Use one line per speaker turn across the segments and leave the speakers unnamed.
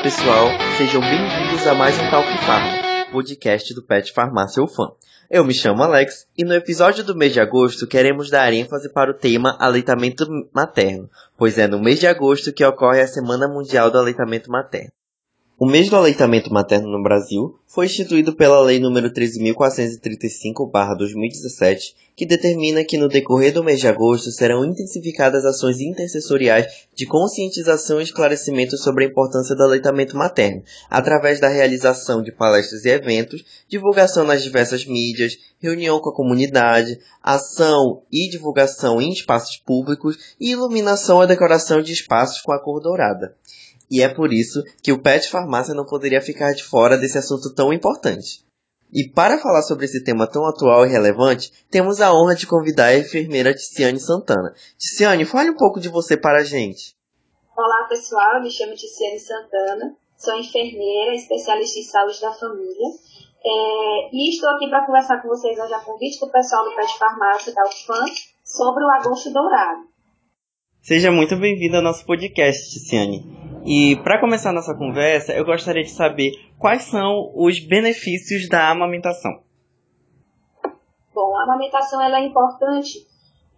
Olá pessoal, sejam bem-vindos a mais um Talk Farma, podcast do Pet Farmácia Ufam. Eu me chamo Alex e no episódio do mês de agosto queremos dar ênfase para o tema aleitamento materno, pois é no mês de agosto que ocorre a Semana Mundial do Aleitamento Materno. O mês do aleitamento materno no Brasil foi instituído pela Lei nº 13.435-2017, que determina que no decorrer do mês de agosto serão intensificadas ações intercessoriais de conscientização e esclarecimento sobre a importância do aleitamento materno, através da realização de palestras e eventos, divulgação nas diversas mídias, reunião com a comunidade, ação e divulgação em espaços públicos e iluminação e decoração de espaços com a cor dourada e é por isso que o Pet Farmácia não poderia ficar de fora desse assunto tão importante. E para falar sobre esse tema tão atual e relevante, temos a honra de convidar a enfermeira Ticiane Santana. Ticiane, fale um pouco de você para a gente.
Olá pessoal, me chamo Ticiane Santana, sou enfermeira, especialista em saúde da família. É, e estou aqui para conversar com vocês hoje a convite do pessoal do Pet Farmácia da UFAM sobre o agosto dourado.
Seja muito bem-vinda ao nosso podcast, Ticiane. E para começar nossa conversa, eu gostaria de saber quais são os benefícios da amamentação.
Bom, a amamentação ela é importante,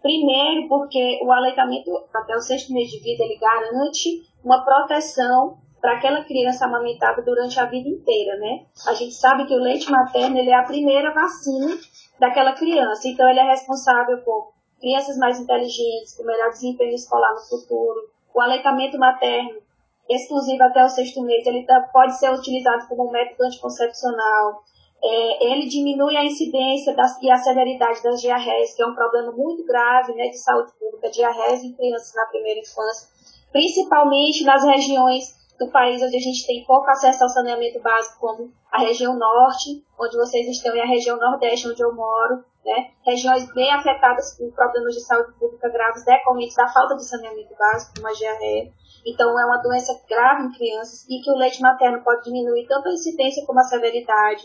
primeiro porque o aleitamento até o sexto mês de vida ele garante uma proteção para aquela criança amamentada durante a vida inteira, né? A gente sabe que o leite materno ele é a primeira vacina daquela criança, então ele é responsável por crianças mais inteligentes, com melhor desempenho escolar no futuro. O aleitamento materno exclusivo até o sexto mês, ele tá, pode ser utilizado como método anticoncepcional. É, ele diminui a incidência das, e a severidade das diarreias, que é um problema muito grave né, de saúde pública, diarreias em crianças na primeira infância, principalmente nas regiões do país onde a gente tem pouco acesso ao saneamento básico, como a região norte, onde vocês estão, e a região nordeste, onde eu moro, né? regiões bem afetadas por problemas de saúde pública graves decorrentes da falta de saneamento básico, como a diarreia. Então, é uma doença grave em crianças e que o leite materno pode diminuir tanto a incidência como a severidade.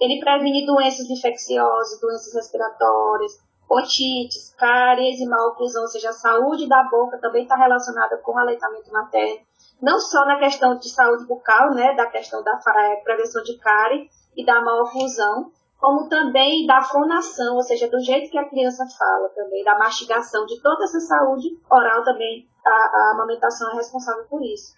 Ele previne doenças infecciosas, doenças respiratórias, otites, cáries e má oclusão, ou seja, a saúde da boca também está relacionada com o aleitamento materno. Não só na questão de saúde bucal, né, da questão da prevenção de cárie e da má oclusão, como também da fonação, ou seja, do jeito que a criança fala também, da mastigação, de toda essa saúde oral também, a, a amamentação é responsável por isso.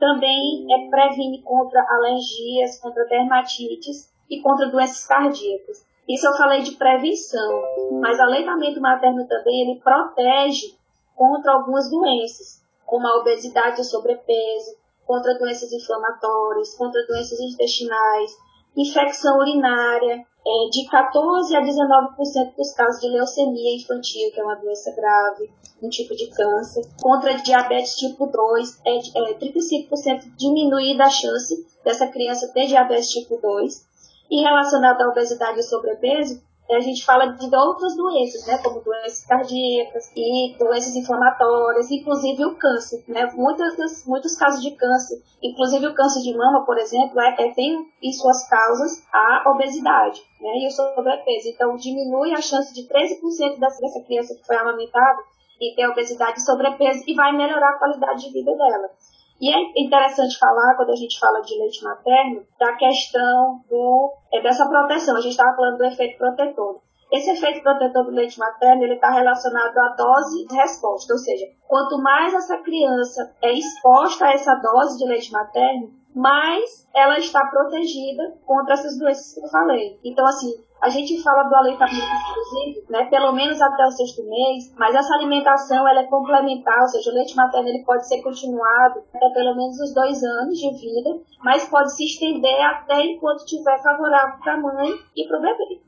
Também é, previne contra alergias, contra dermatites e contra doenças cardíacas. Isso eu falei de prevenção, mas o aleitamento materno também ele protege contra algumas doenças, como a obesidade e sobrepeso, contra doenças inflamatórias, contra doenças intestinais, infecção urinária, é, de 14 a 19% dos casos de leucemia infantil, que é uma doença grave, um tipo de câncer. Contra diabetes tipo 2, é, é 35% diminuída a chance dessa criança ter diabetes tipo 2. E relacionado à obesidade e sobrepeso, a gente fala de outras doenças, né, como doenças cardíacas e doenças inflamatórias, inclusive o câncer, né, muitos, muitos casos de câncer, inclusive o câncer de mama, por exemplo, é, é, tem em suas causas a obesidade, né, e o sobrepeso. Então, diminui a chance de 13% dessa, criança que foi amamentada e ter obesidade e sobrepeso e vai melhorar a qualidade de vida dela. E é interessante falar, quando a gente fala de leite materno, da questão do, é, dessa proteção. A gente estava falando do efeito protetor. Esse efeito protetor do leite materno ele está relacionado à dose de resposta, ou seja, quanto mais essa criança é exposta a essa dose de leite materno, mais ela está protegida contra essas doenças que eu falei. Então, assim, a gente fala do aleitamento exclusivo, né, pelo menos até o sexto mês, mas essa alimentação ela é complementar, ou seja, o leite materno ele pode ser continuado até pelo menos os dois anos de vida, mas pode se estender até enquanto tiver favorável para a mãe e para o bebê.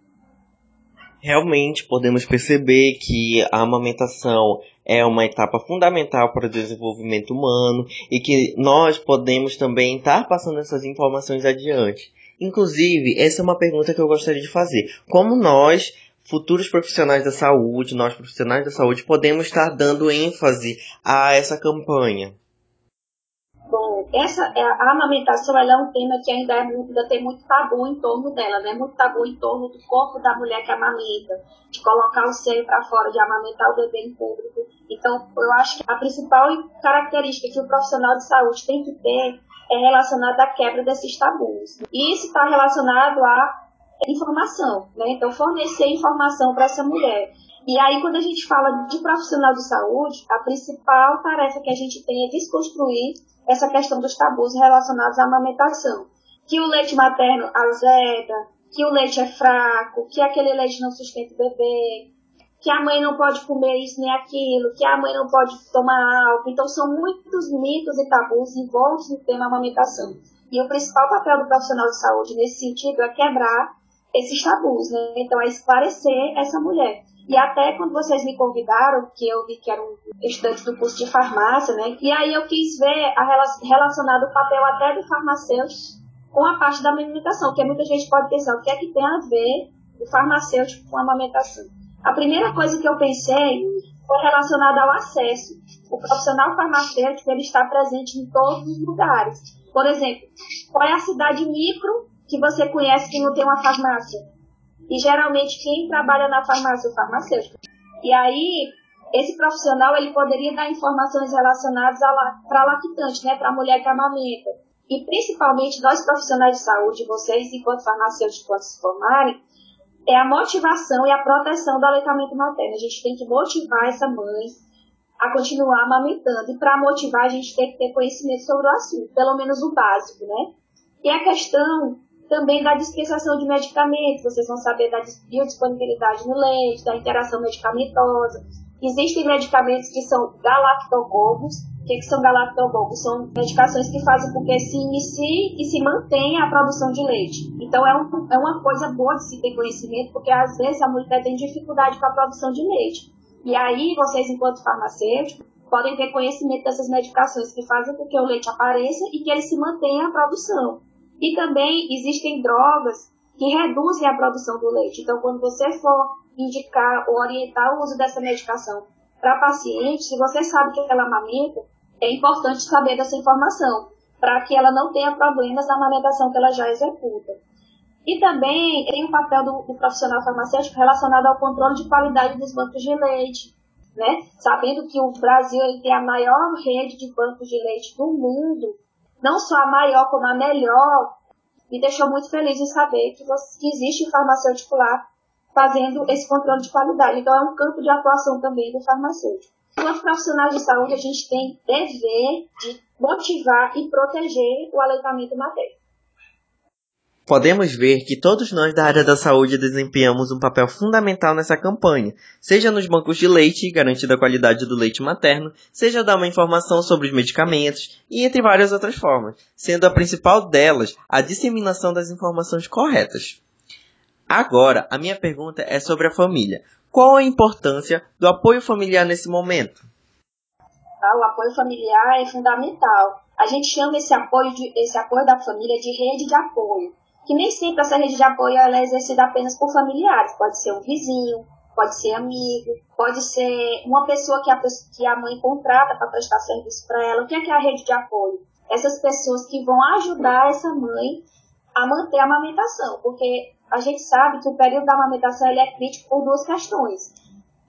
Realmente podemos perceber que a amamentação é uma etapa fundamental para o desenvolvimento humano e que nós podemos também estar passando essas informações adiante. Inclusive, essa é uma pergunta que eu gostaria de fazer. Como nós, futuros profissionais da saúde, nós profissionais da saúde, podemos estar dando ênfase a essa campanha?
Bom, essa, é, a amamentação é um tema que ainda, é, ainda tem muito tabu em torno dela, né? Muito tabu em torno do corpo da mulher que amamenta, de colocar o seio para fora, de amamentar o bebê em público. Então, eu acho que a principal característica que o profissional de saúde tem que ter é relacionado à quebra desses tabus. E isso está relacionado à informação, né? Então, fornecer informação para essa mulher. E aí, quando a gente fala de profissional de saúde, a principal tarefa que a gente tem é desconstruir essa questão dos tabus relacionados à amamentação. Que o leite materno azeda, que o leite é fraco, que aquele leite não sustenta o bebê, que a mãe não pode comer isso nem aquilo, que a mãe não pode tomar álcool. Então, são muitos mitos e tabus envoltos no tema amamentação. E o principal papel do profissional de saúde nesse sentido é quebrar esses tabus, né? Então, é esclarecer essa mulher. E até quando vocês me convidaram, que eu vi que era um estudante do curso de farmácia, né? E aí eu quis ver a relacionado o papel até do farmacêutico com a parte da amamentação, porque muita gente pode pensar o que é que tem a ver o farmacêutico com a amamentação. A primeira coisa que eu pensei foi relacionada ao acesso. O profissional farmacêutico ele está presente em todos os lugares. Por exemplo, qual é a cidade micro que você conhece que não tem uma farmácia? E geralmente quem trabalha na farmácia é o farmacêutico. E aí, esse profissional ele poderia dar informações relacionadas para lactante, né, para a mulher que amamenta. E principalmente nós profissionais de saúde, vocês enquanto farmacêuticos quando se formarem, é a motivação e a proteção do aleitamento materno. A gente tem que motivar essa mãe a continuar amamentando. E para motivar, a gente tem que ter conhecimento sobre o assunto, pelo menos o básico, né? E a questão também da dispensação de medicamentos. Vocês vão saber da biodisponibilidade no leite, da interação medicamentosa. Existem medicamentos que são galactogogos. O que, que são galactogogos? São medicações que fazem com que se inicie e se mantenha a produção de leite. Então, é, um, é uma coisa boa de se ter conhecimento, porque às vezes a mulher tem dificuldade com a produção de leite. E aí, vocês, enquanto farmacêuticos, podem ter conhecimento dessas medicações que fazem com que o leite apareça e que ele se mantenha a produção. E também existem drogas que reduzem a produção do leite. Então, quando você for indicar ou orientar o uso dessa medicação para paciente, se você sabe que ela amamenta, é importante saber dessa informação, para que ela não tenha problemas na amamentação que ela já executa. E também tem o papel do, do profissional farmacêutico relacionado ao controle de qualidade dos bancos de leite, né? Sabendo que o Brasil tem a maior rede de bancos de leite do mundo, não só a maior, como a melhor, me deixou muito feliz em saber que, você, que existe farmacêutico lá fazendo esse controle de qualidade. Então, é um campo de atuação também do farmacêutico. Enquanto profissionais de saúde, a gente tem dever de motivar e proteger o aleitamento materno.
Podemos ver que todos nós da área da saúde desempenhamos um papel fundamental nessa campanha, seja nos bancos de leite, garantindo a qualidade do leite materno, seja dar uma informação sobre os medicamentos e entre várias outras formas, sendo a principal delas a disseminação das informações corretas. Agora, a minha pergunta é sobre a família. Qual a importância do apoio familiar nesse momento?
Ah, o apoio familiar é fundamental. A gente chama esse apoio, de, esse apoio da família de rede de apoio que nem sempre essa rede de apoio é exercida apenas por familiares. Pode ser um vizinho, pode ser amigo, pode ser uma pessoa que a, que a mãe contrata para prestar serviço para ela. O que é, que é a rede de apoio? Essas pessoas que vão ajudar essa mãe a manter a amamentação, porque a gente sabe que o período da amamentação ele é crítico por duas questões.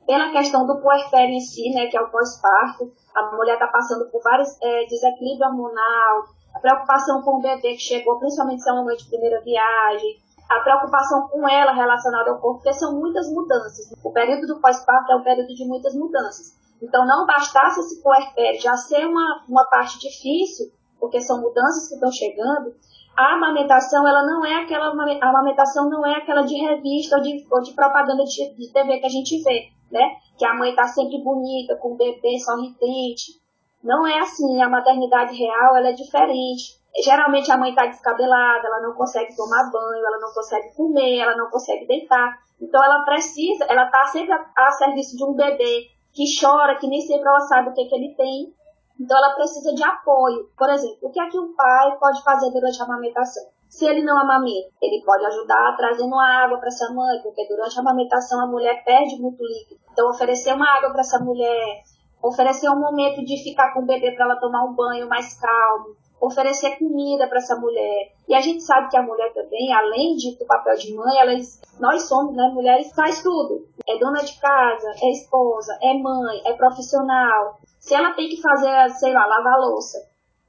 Pela questão do puerpério em si, né, que é o pós-parto, a mulher está passando por vários é, desequilíbrio hormonal, a preocupação com o bebê que chegou, principalmente se é uma mãe de primeira viagem, a preocupação com ela relacionada ao corpo, porque são muitas mudanças. O período do pós-parto é um período de muitas mudanças. Então, não bastasse esse puerpério já ser uma, uma parte difícil, porque são mudanças que estão chegando, a amamentação, ela não é aquela, a amamentação não é aquela de revista ou de, ou de propaganda de, de TV que a gente vê, né? Que a mãe está sempre bonita, com o bebê sorridente, não é assim, a maternidade real ela é diferente. Geralmente a mãe está descabelada, ela não consegue tomar banho, ela não consegue comer, ela não consegue deitar. Então ela precisa, ela está sempre a, a, serviço de um bebê que chora, que nem sempre ela sabe o que, que ele tem. Então ela precisa de apoio. Por exemplo, o que é que um pai pode fazer durante a amamentação? Se ele não amamenta, ele pode ajudar trazendo água para essa mãe, porque durante a amamentação a mulher perde muito líquido. Então oferecer uma água para essa mulher, oferecer um momento de ficar com o bebê para ela tomar um banho mais calmo, oferecer comida para essa mulher. E a gente sabe que a mulher também, além de do papel de mãe, elas, nós somos, né, mulheres, faz tudo. É dona de casa, é esposa, é mãe, é profissional. Se ela tem que fazer, sei lá, lavar louça,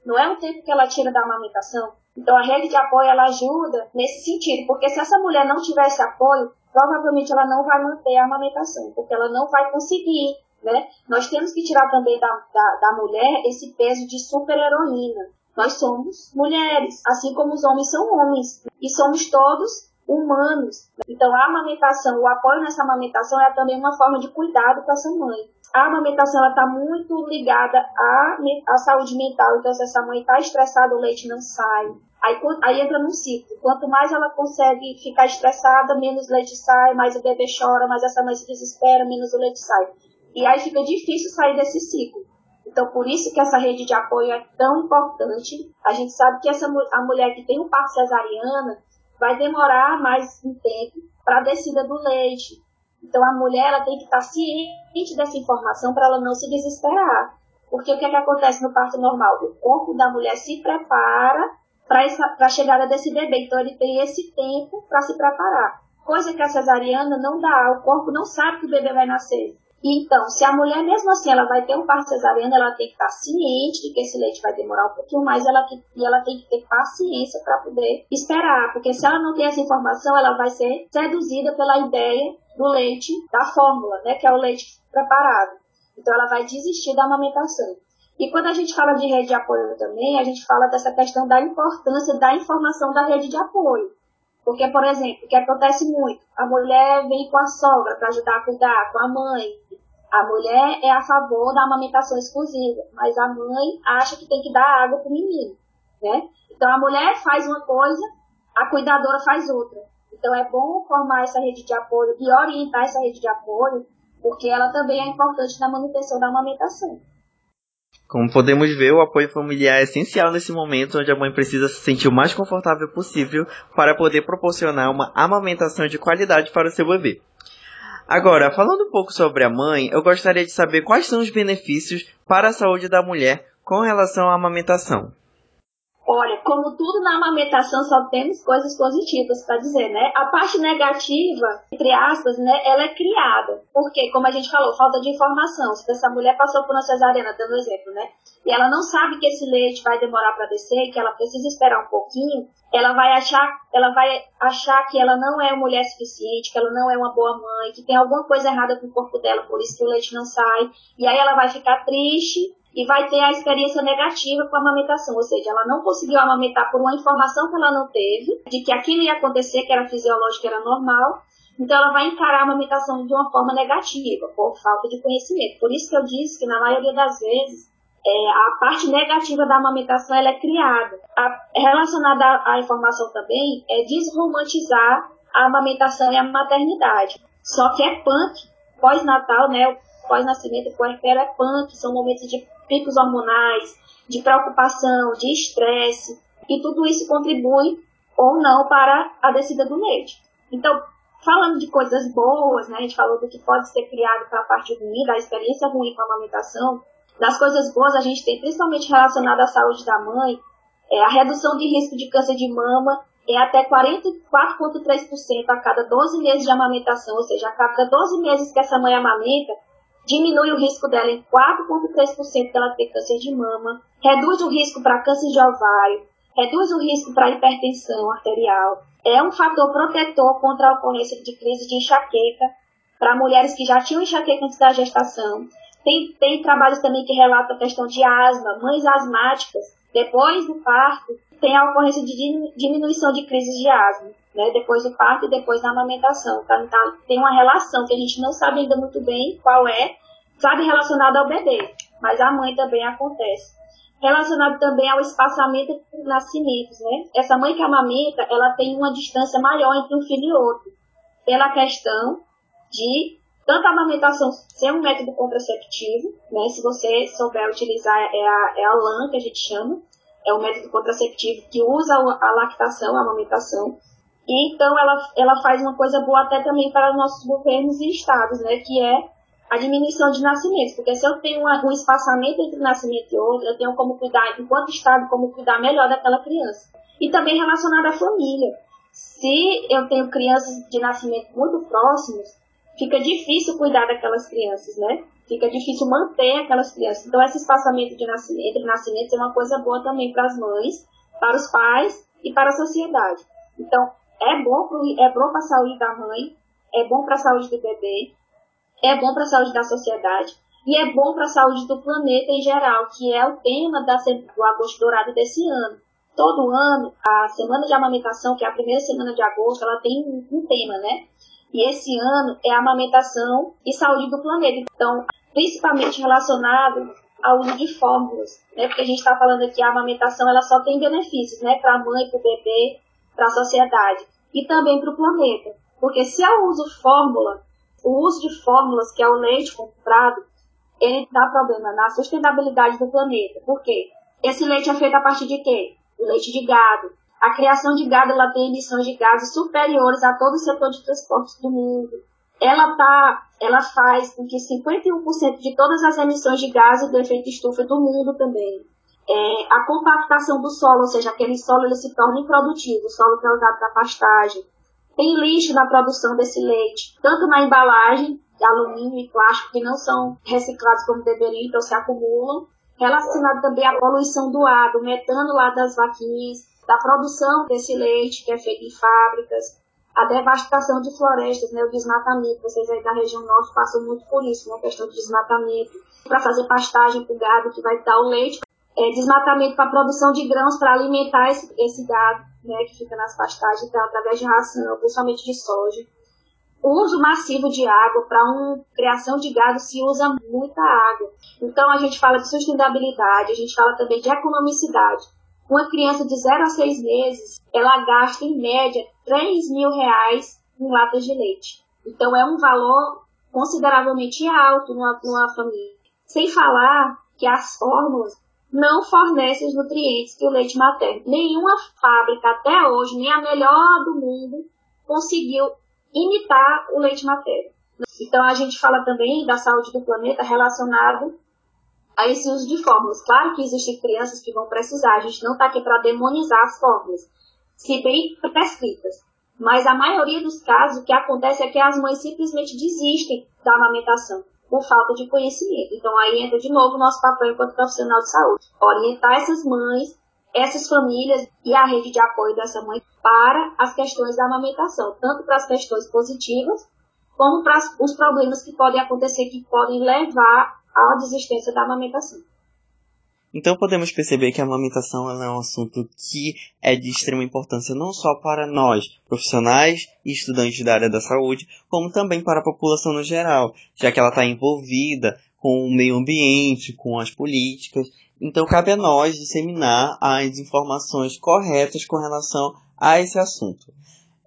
não é um tempo que ela tira da amamentação. Então a rede de apoio ela ajuda nesse sentido, porque se essa mulher não tiver esse apoio, provavelmente ela não vai manter a amamentação, porque ela não vai conseguir. Né? Nós temos que tirar também da, da, da mulher esse peso de super-heroína. Nós somos mulheres, assim como os homens são homens, e somos todos humanos. Então, a amamentação, o apoio nessa amamentação é também uma forma de cuidado com essa mãe. A amamentação está muito ligada à, à saúde mental. Então, se essa mãe está estressada, o leite não sai. Aí, aí entra num ciclo. Quanto mais ela consegue ficar estressada, menos leite sai, mais o bebê chora, mais essa mãe se desespera, menos o leite sai. E aí fica difícil sair desse ciclo. Então, por isso que essa rede de apoio é tão importante. A gente sabe que essa, a mulher que tem um parto cesariana, vai demorar mais um tempo para a descida do leite. Então a mulher ela tem que estar ciente dessa informação para ela não se desesperar. Porque o que, é que acontece no parto normal? O corpo da mulher se prepara para a chegada desse bebê. Então ele tem esse tempo para se preparar. Coisa que a cesariana não dá. O corpo não sabe que o bebê vai nascer. Então, se a mulher, mesmo assim, ela vai ter um parto cesariano, ela tem que estar ciente de que esse leite vai demorar um pouquinho mais ela, e ela tem que ter paciência para poder esperar, porque se ela não tem essa informação, ela vai ser seduzida pela ideia do leite da fórmula, né, que é o leite preparado. Então, ela vai desistir da amamentação. E quando a gente fala de rede de apoio também, a gente fala dessa questão da importância da informação da rede de apoio. Porque, por exemplo, o que acontece muito, a mulher vem com a sogra para ajudar a cuidar, com a mãe, a mulher é a favor da amamentação exclusiva, mas a mãe acha que tem que dar água para o menino, né? Então a mulher faz uma coisa, a cuidadora faz outra. Então é bom formar essa rede de apoio e orientar essa rede de apoio, porque ela também é importante na manutenção da amamentação.
Como podemos ver, o apoio familiar é essencial nesse momento onde a mãe precisa se sentir o mais confortável possível para poder proporcionar uma amamentação de qualidade para o seu bebê. Agora, falando um pouco sobre a mãe, eu gostaria de saber quais são os benefícios para a saúde da mulher com relação à amamentação.
Olha, como tudo na amamentação, só temos coisas positivas para dizer, né? A parte negativa, entre aspas, né, ela é criada. Porque, como a gente falou, falta de informação. Se essa mulher passou por uma cesariana, dando exemplo, né? E ela não sabe que esse leite vai demorar para descer, que ela precisa esperar um pouquinho, ela vai achar, ela vai achar que ela não é mulher suficiente, que ela não é uma boa mãe, que tem alguma coisa errada com o corpo dela, por isso que o leite não sai. E aí ela vai ficar triste e vai ter a experiência negativa com a amamentação, ou seja, ela não conseguiu amamentar por uma informação que ela não teve, de que aquilo ia acontecer, que era fisiológico, era normal, então ela vai encarar a amamentação de uma forma negativa, por falta de conhecimento. Por isso que eu disse que na maioria das vezes é, a parte negativa da amamentação ela é criada. A, relacionada à, informação também é desromantizar a amamentação e a maternidade. Só que é punk, pós-natal, né? Pós-nascimento, puerpério é punk, são momentos de picos hormonais, de preocupação, de estresse, e tudo isso contribui ou não para a descida do leite. Então, falando de coisas boas, né, a gente falou do que pode ser criado para a parte ruim, da experiência ruim com a amamentação, das coisas boas a gente tem principalmente relacionada à saúde da mãe, é a redução de risco de câncer de mama é até 44,3% a cada 12 meses de amamentação, ou seja, a cada 12 meses que essa mãe amamenta, diminui o risco dela em 4,3% dela ter câncer de mama, reduz o risco para câncer de ovário, reduz o risco para hipertensão arterial, é um fator protetor contra a ocorrência de crise de enxaqueca para mulheres que já tinham enxaqueca antes da gestação. Tem, tem trabalhos também que relatam a questão de asma, mães asmáticas, depois do parto, tem a ocorrência de diminuição de crises de asma, né, depois do parto e depois da amamentação. Tá? Então, tem uma relação que a gente não sabe ainda muito bem qual é, sabe relacionada ao bebê, mas a mãe também acontece. Relacionado também ao espaçamento entre nascimentos, né? Essa mãe que amamenta, ela tem uma distância maior entre um filho e outro, pela questão de tanto a amamentação ser um método contraceptivo, né? Se você souber utilizar, é a, é a LAN que a gente chama, é um método contraceptivo que usa a lactação, a amamentação, então ela, ela faz uma coisa boa até também para os nossos governos e estados, né, que é a diminuição de nascimentos, porque se eu tenho uma, um espaçamento entre um nascimento e outro, eu tenho como cuidar, enquanto estado, como cuidar melhor daquela criança. E também relacionado à família. Se eu tenho crianças de nascimento muito próximos, fica difícil cuidar daquelas crianças, né? fica difícil manter aquelas crianças. Então, esse espaçamento de nascimento, entre nascimentos é uma coisa boa também para as mães, para os pais e para a sociedade. Então, é bom é bom para a saúde da mãe, é bom para a saúde do bebê, é bom para a saúde da sociedade e é bom para a saúde do planeta em geral, que é o tema da, do Agosto Dourado desse ano. Todo ano, a semana de amamentação, que é a primeira semana de agosto, ela tem um tema, né? E esse ano é amamentação e saúde do planeta. Então, principalmente relacionado ao uso de fórmulas, né? Porque a gente está falando aqui a amamentação, ela só tem benefícios, né? Para a mãe, para o bebê, para a sociedade e também para o planeta. Porque se eu uso fórmula, o uso de fórmulas, que é o leite comprado, ele dá problema na sustentabilidade do planeta. Por quê? Esse leite é feito a partir de quê? O leite de gado. A criação de gado ela tem emissões de gases superiores a todo o setor de transportes do mundo. Ela, tá, ela faz com que 51% de todas as emissões de gases do efeito estufa do mundo também. É, a compactação do solo, ou seja, aquele solo ele se torna improdutivo, o solo que é usado para pastagem. Tem lixo na produção desse leite, tanto na embalagem, alumínio e plástico, que não são reciclados como deveriam, então se acumulam. Relacionado também à poluição do ar, do metano lá das vaquinhas, da produção desse leite que é feito em fábricas, a devastação de florestas, né, o desmatamento. Vocês aí da região norte passam muito por isso, né, questão de desmatamento. Para fazer pastagem para o gado que vai dar o leite, é, desmatamento para produção de grãos para alimentar esse, esse, gado, né, que fica nas pastagens, então, através de ração, principalmente de soja. Uso massivo de água para uma criação de gado se usa muita água. Então a gente fala de sustentabilidade, a gente fala também de economicidade. Uma criança de 0 a 6 meses, ela gasta em média 3 mil reais em latas de leite. Então é um valor consideravelmente alto numa, numa família. Sem falar que as fórmulas não fornecem os nutrientes que o leite materno. Nenhuma fábrica até hoje, nem a melhor do mundo, conseguiu imitar o leite materno. Então a gente fala também da saúde do planeta relacionado a esse uso de fórmulas. Claro que existem crianças que vão precisar, a gente não está aqui para demonizar as fórmulas, se bem prescritas. Mas a maioria dos casos, o que acontece é que as mães simplesmente desistem da amamentação por falta de conhecimento. Então aí entra de novo o nosso papel enquanto profissional de saúde. Orientar essas mães, essas famílias e a rede de apoio dessa mãe para as questões da amamentação, tanto para as questões positivas, como para os problemas que podem acontecer, que podem levar à desistência da amamentação.
Então podemos perceber que a amamentação é um assunto que é de extrema importância não só para nós, profissionais e estudantes da área da saúde, como também para a população no geral, já que ela está envolvida com o meio ambiente, com as políticas. Então cabe a nós disseminar as informações corretas com relação a esse assunto.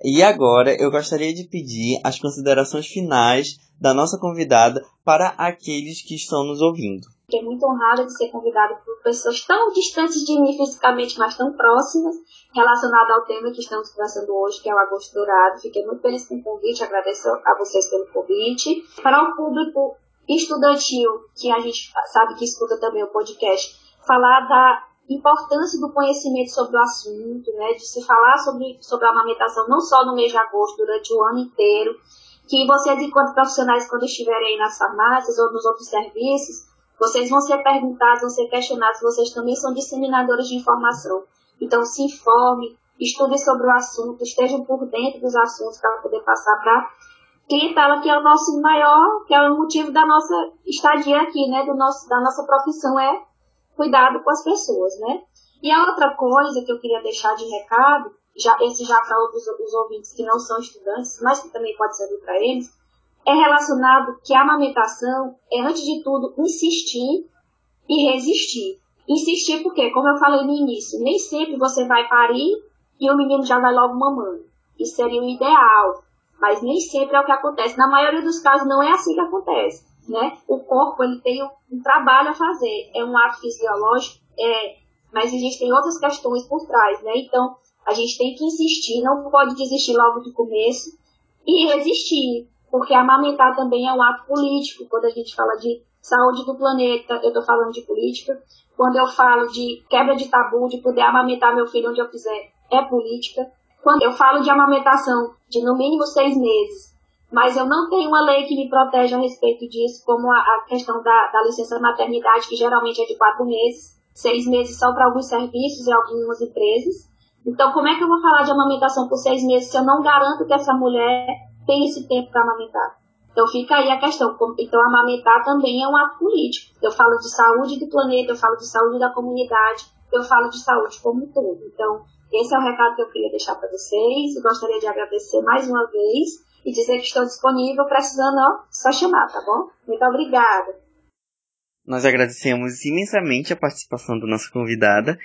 E agora eu gostaria de pedir as considerações finais da nossa convidada para aqueles que estão nos ouvindo.
Fiquei muito honrada de ser convidada por pessoas tão distantes de mim fisicamente, mas tão próximas, relacionada ao tema que estamos conversando hoje, que é o Agosto Dourado. Fiquei muito feliz com o convite, agradeço a vocês pelo convite. Para o público estudantil, que a gente sabe que escuta também o podcast, falar da importância do conhecimento sobre o assunto, né, de se falar sobre, sobre a amamentação não só no mês de agosto, durante o ano inteiro, que vocês, enquanto profissionais, quando estiverem aí nas farmácias ou nos outros serviços, vocês vão ser perguntados, vão ser questionados, vocês também são disseminadores de informação. Então, se informe, estude sobre o assunto, estejam por dentro dos assuntos para poder passar para clientela, que é o nosso maior, que é o motivo da nossa estadia aqui, né, do nosso, da nossa profissão, é cuidado com as pessoas, né? E a outra coisa que eu queria deixar de recado, já, esse já para outros os ouvintes que não são estudantes, mas que também pode servir para eles, é relacionado que a amamentação é, antes de tudo, insistir e resistir. Insistir porque, como eu falei no início, nem sempre você vai parir e o menino já vai logo mamando. Isso seria o ideal, mas nem sempre é o que acontece. Na maioria dos casos não é assim que acontece, né? O corpo ele tem um trabalho a fazer, é um ato fisiológico, é, mas existem outras questões por trás, né? Então a gente tem que insistir, não pode desistir logo do começo e resistir porque amamentar também é um ato político. Quando a gente fala de saúde do planeta, eu estou falando de política. Quando eu falo de quebra de tabu, de poder amamentar meu filho onde eu quiser, é política. Quando eu falo de amamentação de no mínimo seis meses, mas eu não tenho uma lei que me protege a respeito disso, como a, a questão da, da licença maternidade, que geralmente é de quatro meses, seis meses só para alguns serviços e algumas empresas. Então, como é que eu vou falar de amamentação por seis meses se eu não garanto que essa mulher tem esse tempo para amamentar? Então fica aí a questão. Então amamentar também é um ato político. Eu falo de saúde do planeta, eu falo de saúde da comunidade, eu falo de saúde como um todo. Então esse é o recado que eu queria deixar para vocês. Gostaria de agradecer mais uma vez e dizer que estou disponível, precisando, ó, só chamar, tá bom? Muito obrigada.
Nós agradecemos imensamente a participação da nossa convidada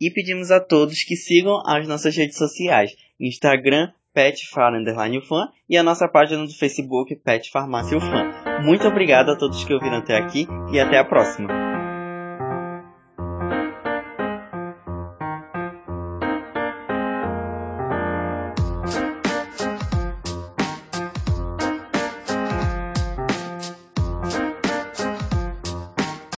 e pedimos a todos que sigam as nossas redes sociais, Instagram, Petfar e a nossa página do Facebook Pet Farmácia Fan. Muito obrigado a todos que ouviram até aqui e até a próxima.